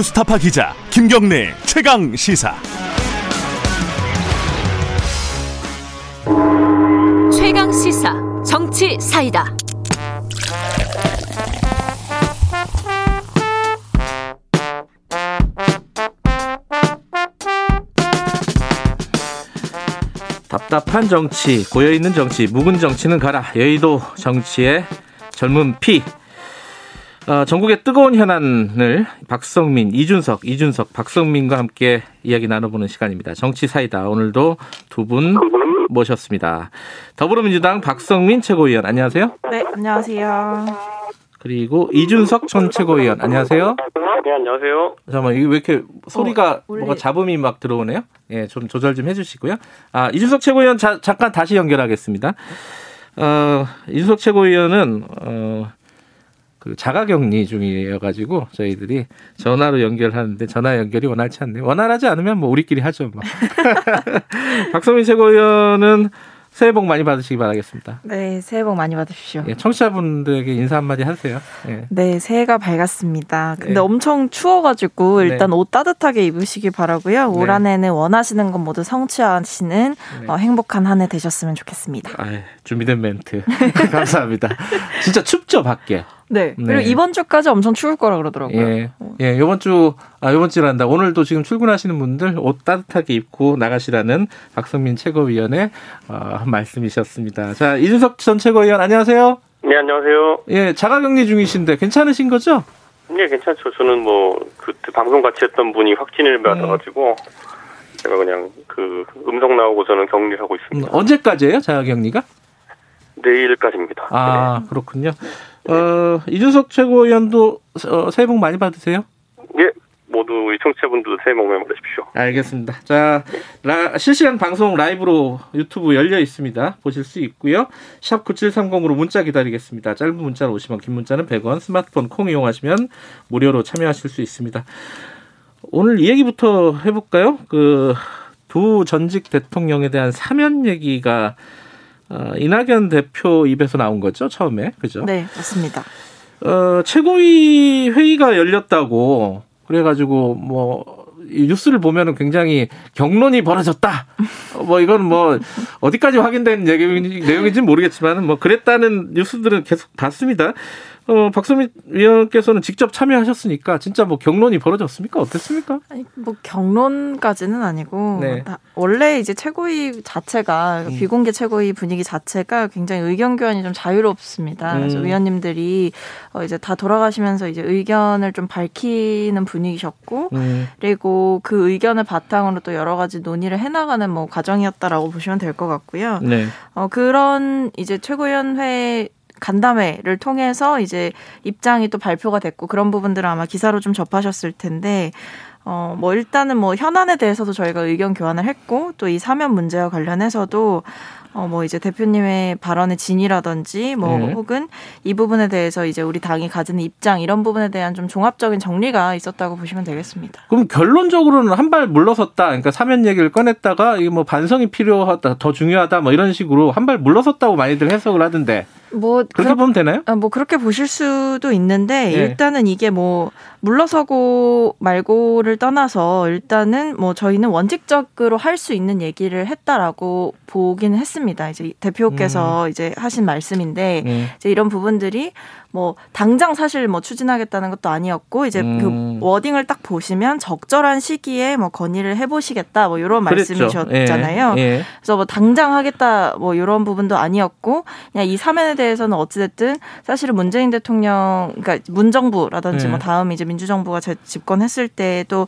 뉴스타파 기자 김경래 최강 시사. 최강 시사 정치 사이다. 답답한 정치, 고여있는 정치, 묵은 정치는 가라. 여의도 정치의 젊은 피. 어, 전국의 뜨거운 현안을 박성민, 이준석, 이준석, 박성민과 함께 이야기 나눠보는 시간입니다. 정치 사이다. 오늘도 두 분 모셨습니다. 더불어민주당 박성민 최고위원, 안녕하세요. 네, 안녕하세요. 그리고 이준석 전 최고위원, 안녕하세요. 네, 안녕하세요. 잠깐만, 이게 왜 이렇게 소리가 어, 뭐가 잡음이 막 들어오네요? 예, 좀 조절 좀 해주시고요. 아, 이준석 최고위원 자- 잠깐 다시 연결하겠습니다. 어, 이준석 최고위원은, 어, 그 자가격리 중이어가지고 저희들이 전화로 연결하는데 전화 연결이 원활치 않네요. 원활하지 않으면 뭐 우리끼리 하죠. 뭐. 박성민 최고위원은 새해 복 많이 받으시기 바라겠습니다. 네, 새해 복 많이 받으십시오. 예, 청취자분들에게 인사 한마디 하세요. 예. 네, 새해가 밝았습니다. 근데 네. 엄청 추워가지고 일단 네. 옷 따뜻하게 입으시기 바라고요. 올 네. 한해는 원하시는 것 모두 성취하시는 네. 어, 행복한 한 해 되셨으면 좋겠습니다. 아, 준비된 멘트 감사합니다. 진짜 춥죠 밖에. 네. 네. 그리고 이번 주까지 엄청 추울 거라 그러더라고요. 예, 예, 요번 주, 아, 요번 주란다. 오늘도 지금 출근하시는 분들 옷 따뜻하게 입고 나가시라는 박성민 최고위원의 어, 말씀이셨습니다. 자, 이준석 전 최고위원, 안녕하세요. 네, 안녕하세요. 예, 자가 격리 중이신데 괜찮으신 거죠? 네, 괜찮죠. 저는 뭐, 그, 방송 같이 했던 분이 확진을 받아가지고, 제가 그냥 그, 음성 나오고 저는 격리를 하고 음, 있습니다. 언제까지예요, 자가 격리가? 내일까지입니다. 아, 그렇군요. 어, 이준석 최고위원도 어, 새해 복 많이 받으세요. 네. 예, 모두 우리 청취자분들도 새해 복 많이 받으십시오. 알겠습니다. 자, 라- 실시간 방송 라이브로 유튜브 열려 있습니다. 보실 수 있고요. 샵 9730으로 문자 기다리겠습니다. 짧은 문자는 50원, 긴 문자는 100원, 스마트폰 콩 이용하시면 무료로 참여하실 수 있습니다. 오늘 이 얘기부터 해볼까요? 그, 두 전직 대통령에 대한 사면 얘기가 어, 이낙연 대표 입에서 나온 거죠, 처음에. 그죠? 네, 맞습니다. 어, 최고위 회의가 열렸다고 그래가지고 뭐. 이 뉴스를 보면은 굉장히 경론이 벌어졌다. 어, 뭐 이건 뭐 어디까지 확인된 얘기- 내용인지는 모르겠지만 뭐 그랬다는 뉴스들은 계속 봤습니다. 어, 박수민 위원께서는 직접 참여하셨으니까 진짜 뭐 경론이 벌어졌습니까? 어땠습니까? 아니, 뭐 경론까지는 아니고 네. 다- 원래 이제 최고위 자체가 음. 비공개 최고위 분위기 자체가 굉장히 의견 교환이 좀 자유롭습니다. 그래서 음. 위원님들이 어, 이제 다 돌아가시면서 이제 의견을 좀 밝히는 분위기셨고 음, 그리고 그 의견을 바탕으로 또 여러 가지 논의를 해나가는 뭐 과정이었다라고 보시면 될 것 같고요. 네. 어, 그런 이제 최고위원회 간담회를 통해서 이제 입장이 또 발표가 됐고 그런 부분들은 아마 기사로 좀 접하셨을 텐데 어, 뭐 일단은 뭐 현안에 대해서도 저희가 의견 교환을 했고 또 이 사면 문제와 관련해서도 어, 뭐 이제 대표님의 발언의 진위라든지 뭐 네. 혹은 이 부분에 대해서 이제 우리 당이 가지는 입장 이런 부분에 대한 좀 종합적인 정리가 있었다고 보시면 되겠습니다. 그럼 결론적으로는 한 발 물러섰다. 그러니까 사면 얘기를 꺼냈다가 이게 뭐 반성이 필요하다, 더 중요하다, 뭐 이런 식으로 한 발 물러섰다고 많이들 해석을 하던데 뭐 그렇게 그렇- 보면 되나요? 아, 뭐 그렇게 보실 수도 있는데 네. 일단은 이게 뭐 물러서고 말고를 떠나서 일단은 뭐 저희는 원칙적으로 할 수 있는 얘기를 했다라고 보기는 했습니다. 이제 대표께서 이제 하신 말씀인데 음. 이제 이런 부분들이 뭐 당장 사실 뭐 추진하겠다는 것도 아니었고 이제 음. 그 워딩을 딱 보시면 적절한 시기에 뭐 건의를 해보시겠다 뭐 이런 그랬죠. 말씀이셨잖아요. 예, 예. 그래서 뭐 당장 하겠다 뭐 이런 부분도 아니었고 그냥 이 사면에 대해서는 어찌됐든 사실은 문재인 대통령 그러니까 문정부라든지 네. 뭐 다음 이제 민주정부가 재- 집권했을 때도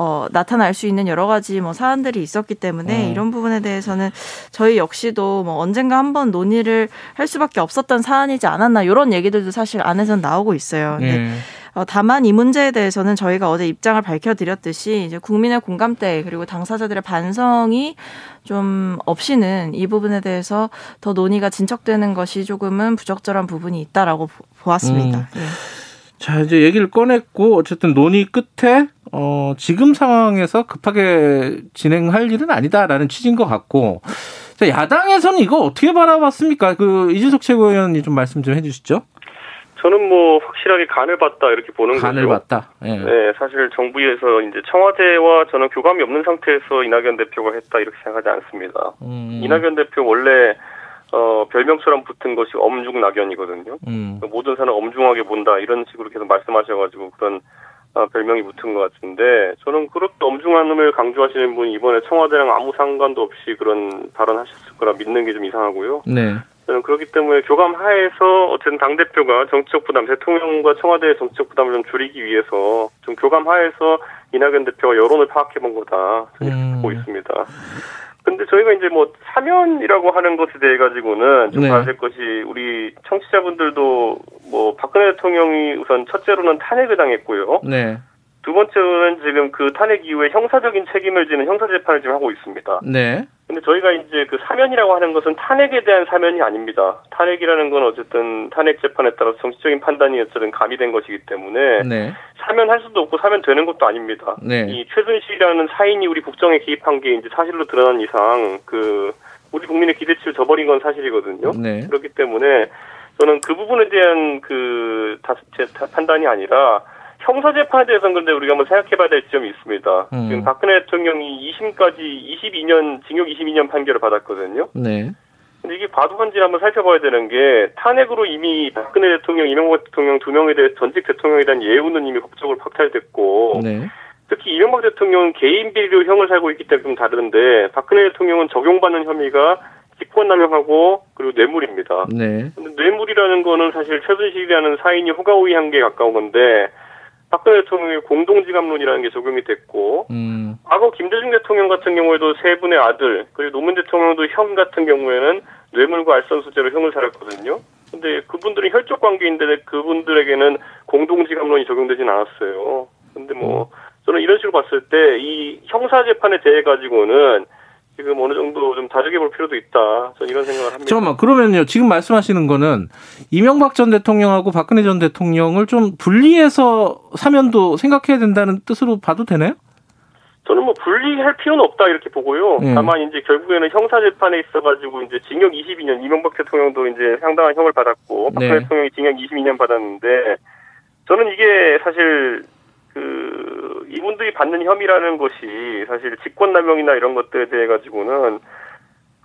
어, 나타날 수 있는 여러 가지 뭐 사안들이 있었기 때문에 어. 이런 부분에 대해서는 저희 역시도 뭐 언젠가 한번 논의를 할 수밖에 없었던 사안이지 않았나 이런 얘기들도 사실 안에서는 나오고 있어요. 예. 어, 다만 이 문제에 대해서는 저희가 어제 입장을 밝혀드렸듯이 이제 국민의 공감대 그리고 당사자들의 반성이 좀 없이는 이 부분에 대해서 더 논의가 진척되는 것이 조금은 부적절한 부분이 있다라고 보- 보았습니다. 예. 자, 이제 얘기를 꺼냈고, 어쨌든 논의 끝에, 어, 지금 상황에서 급하게 진행할 일은 아니다라는 취지인 것 같고, 자, 야당에서는 이거 어떻게 바라봤습니까? 그, 이준석 최고위원이 좀 말씀 좀 해주시죠. 저는 뭐 확실하게 간을 봤다 이렇게 보는 간을 거죠. 봤다. 예. 네, 사실 정부에서 이제 청와대와 저는 교감이 없는 상태에서 이낙연 대표가 했다 이렇게 생각하지 않습니다. 음, 이낙연 대표 원래 어, 별명처럼 붙은 것이 엄중낙연이거든요. 음, 모든 사람 엄중하게 본다 이런 식으로 계속 말씀하셔가지고 그런 어, 별명이 붙은 것 같은데 저는 그렇게 엄중함을 강조하시는 분이 이번에 청와대랑 아무 상관도 없이 그런 발언하셨을 거라 믿는 게 좀 이상하고요. 네. 저는 그렇기 때문에 교감 하에서 어쨌든 당 대표가 정치적 부담, 대통령과 청와대의 정치적 부담을 좀 줄이기 위해서 좀 교감 하에서 이낙연 대표가 여론을 파악해 본 거다 저는 음. 보고 있습니다. 근데 저희가 이제 뭐 사면이라고 하는 것에 대해 가지고는 좀 네. 봐야 될 것이 우리 청취자분들도 뭐 박근혜 대통령이 우선 첫째로는 탄핵을 당했고요. 네. 두 번째로는 지금 그 탄핵 이후에 형사적인 책임을 지는 형사 재판을 지금 하고 있습니다. 네. 근데 저희가 이제 그 사면이라고 하는 것은 탄핵에 대한 사면이 아닙니다. 탄핵이라는 건 어쨌든 탄핵 재판에 따라서 정치적인 판단이 어쨌든 가미된 것이기 때문에 네. 사면할 수도 없고 사면되는 것도 아닙니다. 네. 이 최순실이라는 사인이 우리 국정에 개입한 게 이제 사실로 드러난 이상 그 우리 국민의 기대치를 저버린 건 사실이거든요. 네. 그렇기 때문에 저는 그 부분에 대한 그 다, 제, 다- 판단이 아니라 형사 재판에 대해서는 근데 우리가 한번 생각해봐야 될 지점이 있습니다. 음. 지금 박근혜 대통령이 2심까지 22년 징역 22년 판결을 받았거든요. 네. 근데 이게 과도한지를 한번 살펴봐야 되는 게 탄핵으로 이미 박근혜 대통령, 이명박 대통령 두 명에 대해 전직 대통령에 대한 예우는 이미 법적으로 박탈됐고 네. 특히 이명박 대통령은 개인 비리로 형을 살고 있기 때문에 좀 다른데 박근혜 대통령은 적용받는 혐의가 직권남용하고 그리고 뇌물입니다. 네. 근데 뇌물이라는 거는 사실 최순실이라는 사인이 호가호위한 게 가까운 건데 박근혜 대통령의 공동지갑론이라는 게 적용이 됐고 음. 과거 김대중 대통령 같은 경우에도 세 분의 아들 그리고 노무현 대통령도 형 같은 경우에는 뇌물과 알선 수재로 형을 살았거든요. 근데 그분들은 혈족 관계인데 그분들에게는 공동지갑론이 적용되진 않았어요. 근데 뭐 저는 이런 식으로 봤을 때 이 형사 재판에 대해 가지고는 지금 어느 정도 좀 다르게 볼 필요도 있다. 저는 이런 생각을 합니다. 잠깐만 그러면요 지금 말씀하시는 거는 이명박 전 대통령하고 박근혜 전 대통령을 좀 분리해서 사면도 생각해야 된다는 뜻으로 봐도 되나요? 저는 뭐 분리할 필요는 없다 이렇게 보고요. 음. 다만 이제 결국에는 형사 재판에 있어가지고 이제 징역 22년 이명박 대통령도 이제 상당한 형을 받았고 박근혜 네. 대통령이 징역 22년 받았는데 저는 이게 사실 그 이분들이 받는 혐의라는 것이 사실 직권남용이나 이런 것들에 대해 가지고는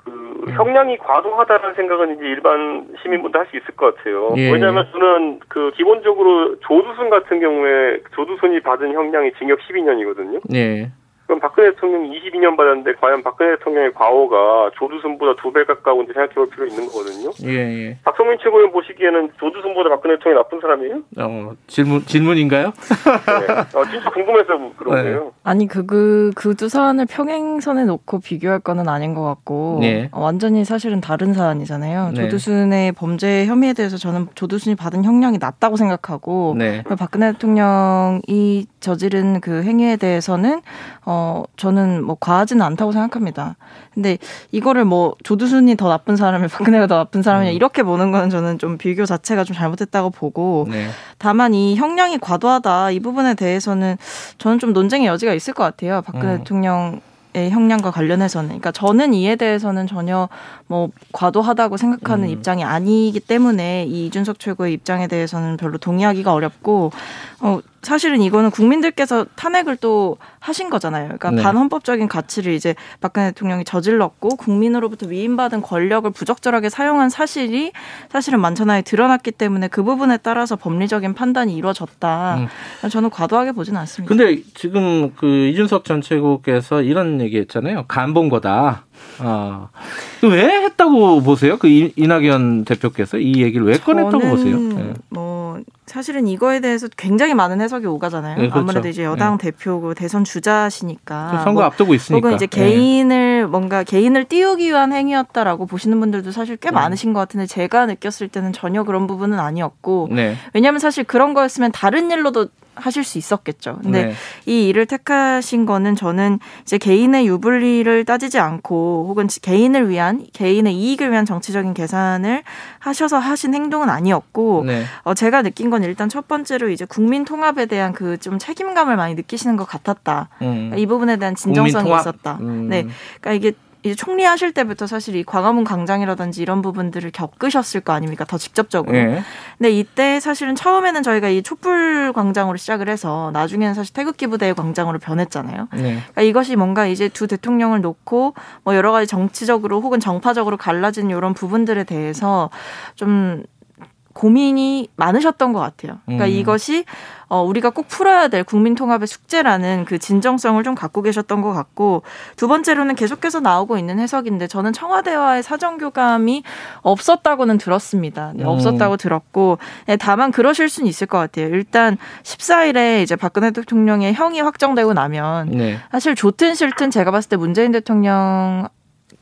그 음. 형량이 과도하다는 생각은 이제 일반 시민분도 할 수 있을 것 같아요. 예. 왜냐하면 저는 그 기본적으로 조두순 같은 경우에 조두순이 받은 형량이 징역 12년이거든요. 네. 그럼 박근혜 대통령이 22년 받았는데 과연 박근혜 대통령의 과오가 조두순보다 두 배 가까운지 생각해 볼 필요 있는 거거든요. 예, 예. 박성민 최고위원 보시기에는 조두순보다 박근혜 대통령이 나쁜 사람이에요? 어, 질문 질문인가요? 네. 어, 진짜 궁금해서 그런 네. 거예요. 아니 그그 그 두 사안을 평행선에 놓고 비교할 거는 아닌 것 같고 네. 어, 완전히 사실은 다른 사안이잖아요. 네. 조두순의 범죄 혐의에 대해서 저는 조두순이 받은 형량이 낮다고 생각하고 네. 박근혜 대통령이 저지른 그 행위에 대해서는 어 저는 뭐 과하지는 않다고 생각합니다. 근데 이거를 뭐 조두순이 더 나쁜 사람이 박근혜가 더 나쁜 사람이냐 음. 이렇게 보는 거는 저는 좀 비교 자체가 좀 잘못됐다고 보고 네. 다만 이 형량이 과도하다 이 부분에 대해서는 저는 좀 논쟁의 여지가 있을 것 같아요. 박근혜 음. 대통령 의 형량과 관련해서는. 그러니까 저는 이에 대해서는 전혀 뭐 과도하다고 생각하는 음. 입장이 아니기 때문에 이 이준석 최고의 입장에 대해서는 별로 동의하기가 어렵고 어 사실은 이거는 국민들께서 탄핵을 또 하신 거잖아요. 그러니까 네. 반헌법적인 가치를 이제 박근혜 대통령이 저질렀고 국민으로부터 위임받은 권력을 부적절하게 사용한 사실이 사실은 만천하에 드러났기 때문에 그 부분에 따라서 법리적인 판단이 이루어졌다. 음. 저는 과도하게 보지는 않습니다. 근데 지금 그 이준석 전 최고께서 이런 얘기했잖아요. 간본 거다. 아, 왜 했다고 보세요? 그 이- 이낙연 대표께서 이 얘기를 왜 꺼냈다고 보세요? 네. 뭐 사실은 이거에 대해서 굉장히 많은 해석이 오가잖아요. 네, 그렇죠. 아무래도 이제 여당 대표고 대선 주자시니까 선거 뭐 앞두고 있으니까. 혹은 이제 네. 개인을 뭔가 개인을 띄우기 위한 행위였다라고 보시는 분들도 사실 꽤 음. 많으신 것 같은데 제가 느꼈을 때는 전혀 그런 부분은 아니었고 네. 왜냐하면 사실 그런 거였으면 다른 일로도 하실 수 있었겠죠. 근데 네. 이 일을 택하신 거는 저는 이제 개인의 유불리를 따지지 않고 혹은 개인을 위한 개인의 이익을 위한 정치적인 계산을 하셔서 하신 행동은 아니었고 네. 어, 제가 느낀 건 일단 첫 번째로 이제 국민 통합에 대한 그 좀 책임감을 많이 느끼시는 것 같았다. 음. 이 부분에 대한 진정성이? 있었다. 음. 네, 그러니까 이게 이제 총리하실 때부터 사실 이 광화문 광장이라든지 이런 부분들을 겪으셨을 거 아닙니까? 더 직접적으로. 예. 근데 이때 사실은 처음에는 저희가 이 촛불 광장으로 시작을 해서 나중에는 사실 태극기 부대의 광장으로 변했잖아요. 네. 그러니까 이것이 뭔가 이제 두 대통령을 놓고 뭐 여러 가지 정치적으로 혹은 정파적으로 갈라진 이런 부분들에 대해서 좀 고민이 많으셨던 것 같아요. 그러니까 음. 이것이 어, 우리가 꼭 풀어야 될 국민 통합의 숙제라는 그 진정성을 좀 갖고 계셨던 것 같고 두 번째로는 계속해서 나오고 있는 해석인데 저는 청와대와의 사정 교감이 없었다고는 들었습니다. 네, 음. 없었다고 들었고 네, 다만 그러실 수는 있을 것 같아요. 일단 14일에 이제 박근혜 대통령의 형이 확정되고 나면 네. 사실 좋든 싫든 제가 봤을 때 문재인 대통령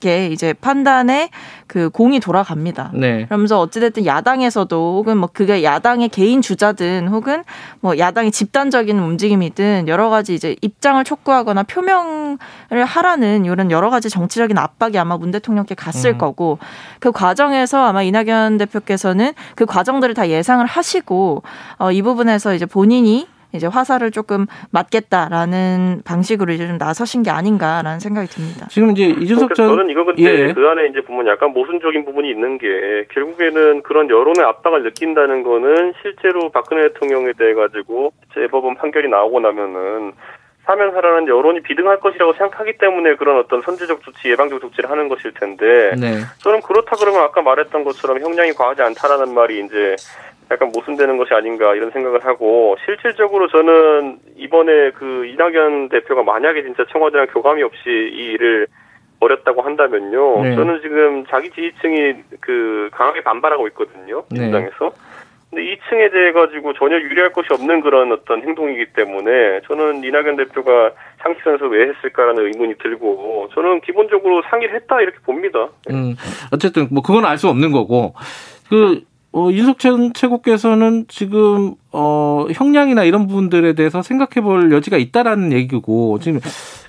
게 이제 판단에 그 공이 돌아갑니다. 네. 그러면서 어찌됐든 야당에서도 혹은 뭐 그게 야당의 개인 주자든 혹은 뭐 야당의 집단적인 움직임이든 여러 가지 이제 입장을 촉구하거나 표명을 하라는 이런 여러 가지 정치적인 압박이 아마 문 대통령께 갔을 음. 거고 그 과정에서 아마 이낙연 대표께서는 그 과정들을 다 예상을 하시고 어, 이 부분에서 이제 본인이 이제 화살을 조금 맞겠다라는 방식으로 이제 좀 나서신 게 아닌가라는 생각이 듭니다. 지금 이제 이준석 그러니까 전 저는 이거 근데 예. 그 안에 이제 보면 약간 모순적인 부분이 있는 게 결국에는 그런 여론의 압박을 느낀다는 거는 실제로 박근혜 대통령에 대해 가지고 재법원 판결이 나오고 나면은 사면하라는 여론이 비등할 것이라고 생각하기 때문에 그런 어떤 선제적 조치, 예방적 조치를 하는 것일 텐데 네. 저는 그렇다 그러면 아까 말했던 것처럼 형량이 과하지 않다라는 말이 이제 약간 모순되는 것이 아닌가 이런 생각을 하고 실질적으로 저는 이번에 그 이낙연 대표가 만약에 진짜 청와대랑 교감이 없이 이 일을 벌였다고 한다면요. 네. 저는 지금 자기 지지층이 그 강하게 반발하고 있거든요. 네. 민주당에서. 근데 이 층에 대해 가지고 전혀 유리할 것이 없는 그런 어떤 행동이기 때문에 저는 이낙연 대표가 상식선에서 왜 했을까라는 의문이 들고 저는 기본적으로 상의를 했다 이렇게 봅니다. 음, 어쨌든 뭐 그건 알 수 없는 거고 그 어, 윤석천 최고께서는 지금 어, 형량이나 이런 부분들에 대해서 생각해볼 여지가 있다라는 얘기고 지금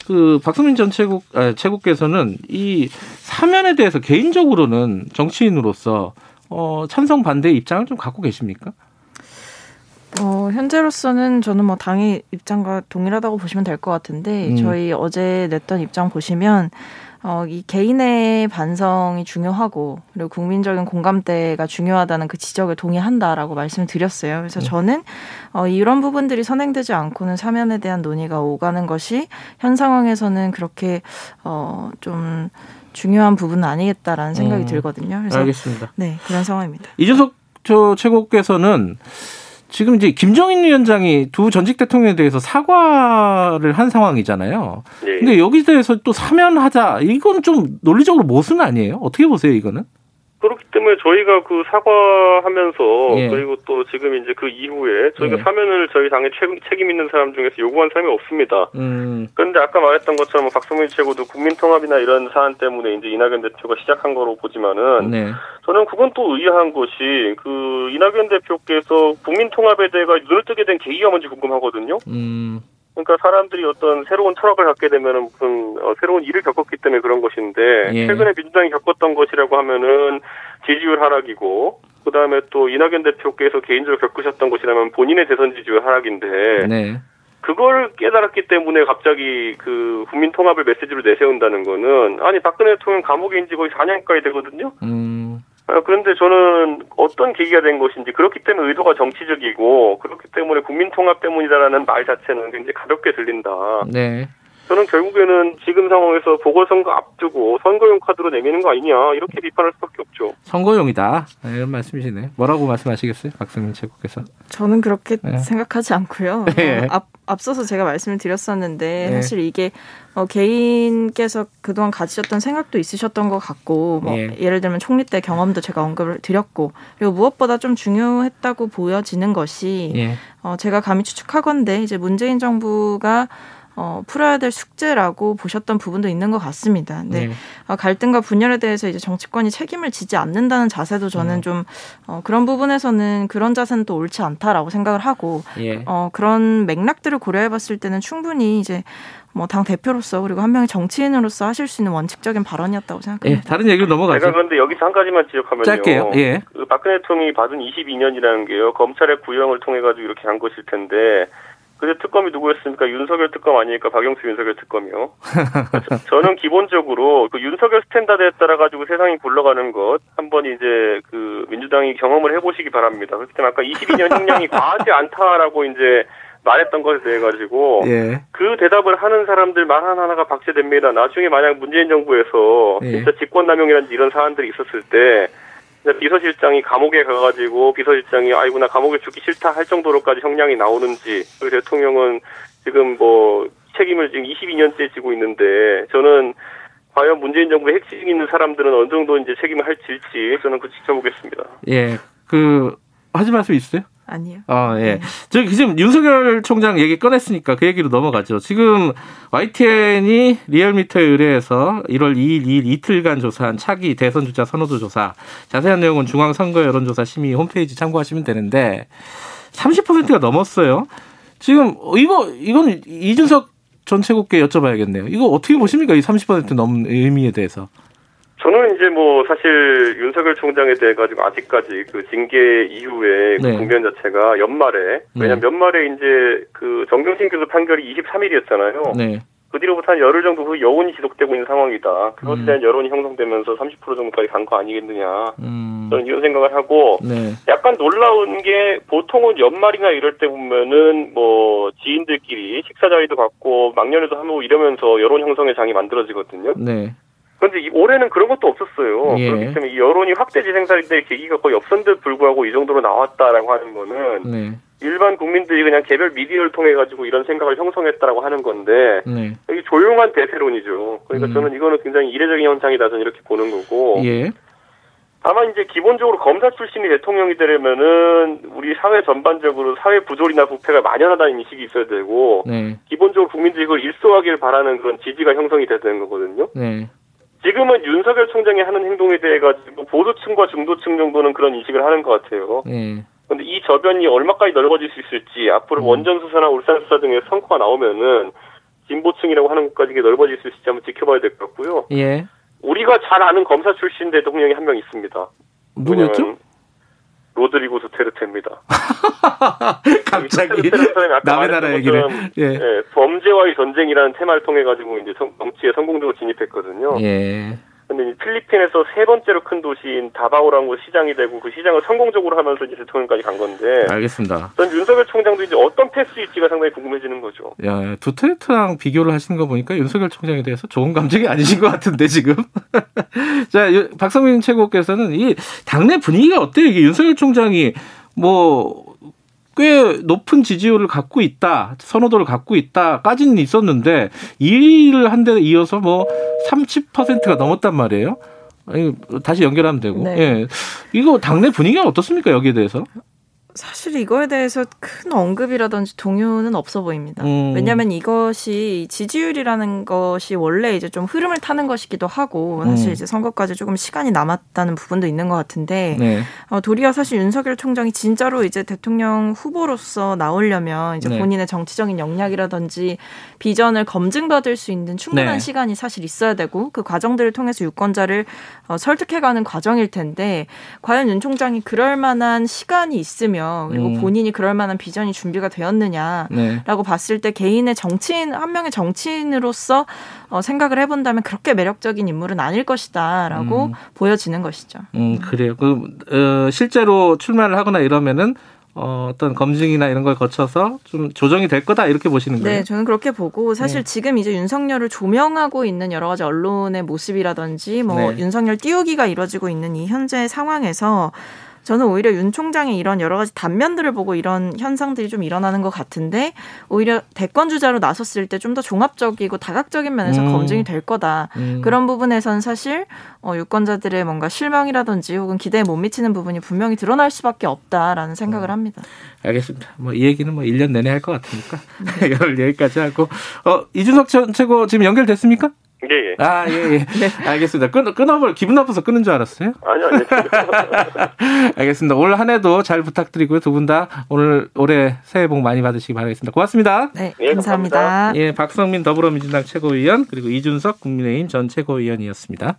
그 박성민 전 최고 아, 최고께서는 이 사면에 대해서 개인적으로는 정치인으로서 어, 찬성 반대 입장을 좀 갖고 계십니까? 어, 현재로서는 저는 뭐 당의 입장과 동일하다고 보시면 될 것 같은데 음. 저희 어제 냈던 입장 보시면 어, 이 개인의 반성이 중요하고 그리고 국민적인 공감대가 중요하다는 그 지적을 동의한다라고 말씀을 드렸어요. 그래서 저는 어, 이런 부분들이 선행되지 않고는 사면에 대한 논의가 오가는 것이 현 상황에서는 그렇게 어, 좀 중요한 부분은 아니겠다라는 생각이 음. 들거든요. 그래서 알겠습니다. 네 그런 상황입니다. 이준석 저 최고께서는 지금 이제 김정인 위원장이 두 전직 대통령에 대해서 사과를 한 상황이잖아요. 예. 근데 여기 대해서 또 사면하자 이건 좀 논리적으로 모순 아니에요? 어떻게 보세요 이거는? 그렇기 때문에 저희가 그 사과하면서 예. 그리고 또 지금 이제 그 이후에 저희가 예. 사면을 저희 당의 책임, 책임 있는 사람 중에서 요구한 사람이 없습니다. 음, 그런데 아까 말했던 것처럼 박성민 최고도 국민통합이나 이런 사안 때문에 이제 이낙연 대표가 시작한 거로 보지만은 네, 저는 그건 또 의아한 것이 그 이낙연 대표께서 국민통합에 대해 눈을 뜨게 된 계기가 뭔지 궁금하거든요. 음, 그러니까 사람들이 어떤 새로운 철학을 갖게 되면은 무슨 어, 새로운 일을 겪었기 때문에 그런 것인데 예. 최근에 민주당이 겪었던 것이라고 하면은 지지율 하락이고 그 다음에 또 이낙연 대표께서 개인적으로 겪으셨던 것이라면 본인의 대선 지지율 하락인데 네, 그걸 깨달았기 때문에 갑자기 그 국민 통합을 메시지로 내세운다는 거는 아니 박근혜 대통령 감옥에 인지 거의 4년까지 되거든요. 음, 아, 그런데 저는 어떤 계기가 된 것인지 그렇기 때문에 의도가 정치적이고 그렇기 때문에 국민 통합 때문이다라는 말 자체는 굉장히 가볍게 들린다. 네, 저는 결국에는 지금 상황에서 보궐선거 앞두고 선거용 카드로 내미는 거 아니냐 이렇게 비판할 수밖에 없죠. 선거용이다 네, 이런 말씀이시네. 뭐라고 말씀하시겠어요, 박승민 최고께서? 저는 그렇게 네. 생각하지 않고요. 네. 어, 앞, 앞서서 제가 말씀을 드렸었는데 네. 사실 이게 어, 개인께서 그동안 가지셨던 생각도 있으셨던 것 같고 뭐 예. 예를 들면 총리 때 경험도 제가 언급을 드렸고 그리고 무엇보다 좀 중요했다고 보여지는 것이 예, 어, 제가 감히 추측하건데 이제 문재인 정부가 어, 풀어야 될 숙제라고 보셨던 부분도 있는 것 같습니다. 근데 네. 어, 갈등과 분열에 대해서 이제 정치권이 책임을 지지 않는다는 자세도 저는 음. 좀 어, 그런 부분에서는 그런 자세는 또 옳지 않다라고 생각을 하고 예, 어, 그런 맥락들을 고려해봤을 때는 충분히 이제 뭐당 대표로서 그리고 한 명의 정치인으로서 하실 수 있는 원칙적인 발언이었다고 예, 생각합니다. 다른 얘기로 제가 넘어가죠. 그런데 여기서 한 가지만 지적하면요. 짧게요. 예, 그 박근혜 대통령이 받은 22년이라는 게요. 검찰의 구형을 통해 가지고 이렇게 한 것일 텐데 그때 특검이 누구였습니까? 윤석열 특검 아니니까 박영수 윤석열 특검이요. 저, 는 기본적으로 그 윤석열 standard에 따라 가지고 세상이 굴러가는 것 한번 이제 그 민주당이 경험을 해보시기 바랍니다. 그렇기 때문에 아까 22년 형량이 과하지 않다라고 이제 말했던 것에 대해 가지고 예. 그 대답을 하는 사람들 말 하나하나가 박제됩니다. 나중에 만약 문재인 정부에서 예. 진짜 직권남용이라든지 이런 사안들이 있었을 때 비서실장이 감옥에 가가지고 비서실장이 아이고 나 감옥에 죽기 싫다 할 정도로까지 형량이 나오는지 그리고 대통령은 지금 뭐 책임을 지금 22년째 지고 있는데 저는 과연 문재인 정부의 핵심 있는 사람들은 어느 정도 이제 책임을 할지 저는 그 지켜보겠습니다. 예. 그 하지 말씀 있어요? 아니요. 아, 예. 저기 지금 윤석열 총장 얘기 꺼냈으니까 그 얘기로 넘어가죠. 지금 YTN이 리얼미터에 의뢰해서 1월 2일, 2일 이틀간 조사한 차기 대선 주자 선호도 조사. 자세한 내용은 중앙선거 여론조사 심의 홈페이지 참고하시면 되는데 30%가 넘었어요. 지금 이거 이건 이준석 전 최고께 여쭤봐야겠네요. 이거 어떻게 보십니까? 이 30% 넘는 의미에 대해서. 저는 이제 뭐 사실 윤석열 총장에 대해 가지고 아직까지 그 징계 이후에 그 네. 국면 자체가 연말에 왜냐면 네. 연말에 이제 그 정경심 교수 판결이 23일이었잖아요. 네. 그 뒤로부터 한 열흘 정도 그 여운이 지속되고 있는 상황이다. 그것에 음. 대한 여론이 형성되면서 30% 정도까지 간 거 아니겠느냐. 음. 저는 이런 생각을 하고 네. 약간 놀라운 게 보통은 연말이나 이럴 때 보면은 뭐 지인들끼리 식사 자리도 갖고 막년에도 하고 이러면서 여론 형성의 장이 만들어지거든요. 네. 그런데 이- 올해는 그런 것도 없었어요. 예. 그렇기 때문에 이 여론이 확대 재생산될 계기가 거의 없었는데도 불구하고 이 정도로 나왔다라고 하는 거는 네. 일반 국민들이 그냥 개별 미디어를 통해 가지고 이런 생각을 형성했다라고 하는 건데 네. 이게 조용한 대세론이죠. 그러니까 음. 저는 이거는 굉장히 이례적인 현상이다 저는 이렇게 보는 거고 예. 다만 이제 기본적으로 검사 출신이 대통령이 되려면은 우리 사회 전반적으로 사회 부조리나 부패가 만연하다는 인식이 있어야 되고 네. 기본적으로 국민들이 그걸 일소하길 바라는 그런 지지가 형성이 돼야 되는 거거든요. 네. 지금은 윤석열 총장이 하는 행동에 대해 가지고 보수층과 중도층 정도는 그런 인식을 하는 것 같아요. 네. 근데 이 저변이 얼마까지 넓어질 수 있을지 앞으로 음. 원전 수사나 울산 수사 등의 성과가 나오면은 진보층이라고 하는 것까지 넓어질 수 있을지 한번 지켜봐야 될 것 같고요. 예. 우리가 잘 아는 검사 출신 대통령이 한 명 있습니다. 누구였죠? 로드리고 두테르테입니다. 갑자기 남의 나라 얘기를. 예. 예, 범죄와의 전쟁이라는 테마를 통해 가지고 이제 정- 정치에 성공적으로 진입했거든요. 예. 근데 이 필리핀에서 세 번째로 큰 도시인 다바오라는 곳 시장이 되고 그 시장을 성공적으로 하면서 이제 대통령까지 간 건데 알겠습니다. 전 윤석열 총장도 이제 어떤 패스일지가 상당히 궁금해지는 거죠. 야, 두테르트랑 비교를 하시는 거 보니까 윤석열 총장에 대해서 좋은 감정이 아니신 것 같은데 지금. 자, 유- 박성민 최고께서는 이 당내 분위기가 어때요? 이게 윤석열 총장이 뭐 꽤 높은 지지율을 갖고 있다, 선호도를 갖고 있다까지는 있었는데 1위를 한 데 이어서 뭐 30%가 넘었단 말이에요. 다시 연결하면 되고. 네. 예. 이거 당내 분위기가 어떻습니까? 여기에 대해서? 사실 이거에 대해서 큰 언급이라든지 동요는 없어 보입니다. 음. 왜냐하면 이것이 지지율이라는 것이 원래 이제 좀 흐름을 타는 것이기도 하고 사실 음. 이제 선거까지 조금 시간이 남았다는 부분도 있는 것 같은데 네. 어, 도리어 사실 윤석열 총장이 진짜로 이제 대통령 후보로서 나오려면 이제 네. 본인의 정치적인 역량이라든지 비전을 검증받을 수 있는 충분한 네. 시간이 사실 있어야 되고 그 과정들을 통해서 유권자를 어, 설득해가는 과정일 텐데 과연 윤 총장이 그럴 만한 시간이 있으 며 그리고 음. 본인이 그럴 만한 비전이 준비가 되었느냐. 네. 라고 봤을 때 개인의 정치인 한 명의 정치인으로서 어, 생각을 해본다면 그렇게 매력적인 인물은 아닐 것이다라고 음. 보여지는 것이죠. 음, 그래요. 그, 어, 실제로 출마를 하거나 이러면은, 어, 어떤 검증이나 이런 걸 거쳐서 좀 조정이 될 거다, 이렇게 보시는 거예요. 네, 저는 그렇게 보고 사실 네. 지금 이제 윤석열을 조명하고 있는 여러 가지 언론의 모습이라든지 뭐 네. 윤석열 띄우기가 이루어지고 있는 이 현재 상황에서 저는 오히려 윤 총장의 이런 여러 가지 단면들을 보고 이런 현상들이 좀 일어나는 것 같은데 오히려 대권 주자로 나섰을 때 좀 더 종합적이고 다각적인 면에서 음. 검증이 될 거다. 음, 그런 부분에선 사실 어, 유권자들의 뭔가 실망이라든지 혹은 기대에 못 미치는 부분이 분명히 드러날 수밖에 없다라는 생각을 음. 합니다. 알겠습니다. 뭐, 이 얘기는 뭐, 1년 내내 할 것 같으니까. 오늘 여기까지 하고. 어, 이준석 전 최고 지금 연결됐습니까? 예, 예. 아, 예, 예. 알겠습니다. 끊, 끊어버려. 기분 나빠서 끊은 줄 알았어요. 아니요, 아니요. 알겠습니다. 올 한 해도 잘 부탁드리고요. 두 분 다 오늘 올해 새해 복 많이 받으시기 바라겠습니다. 고맙습니다. 네, 예, 감사합니다. 감사합니다. 예, 박성민 더불어민주당 최고위원 그리고 이준석 국민의힘 전 최고위원이었습니다.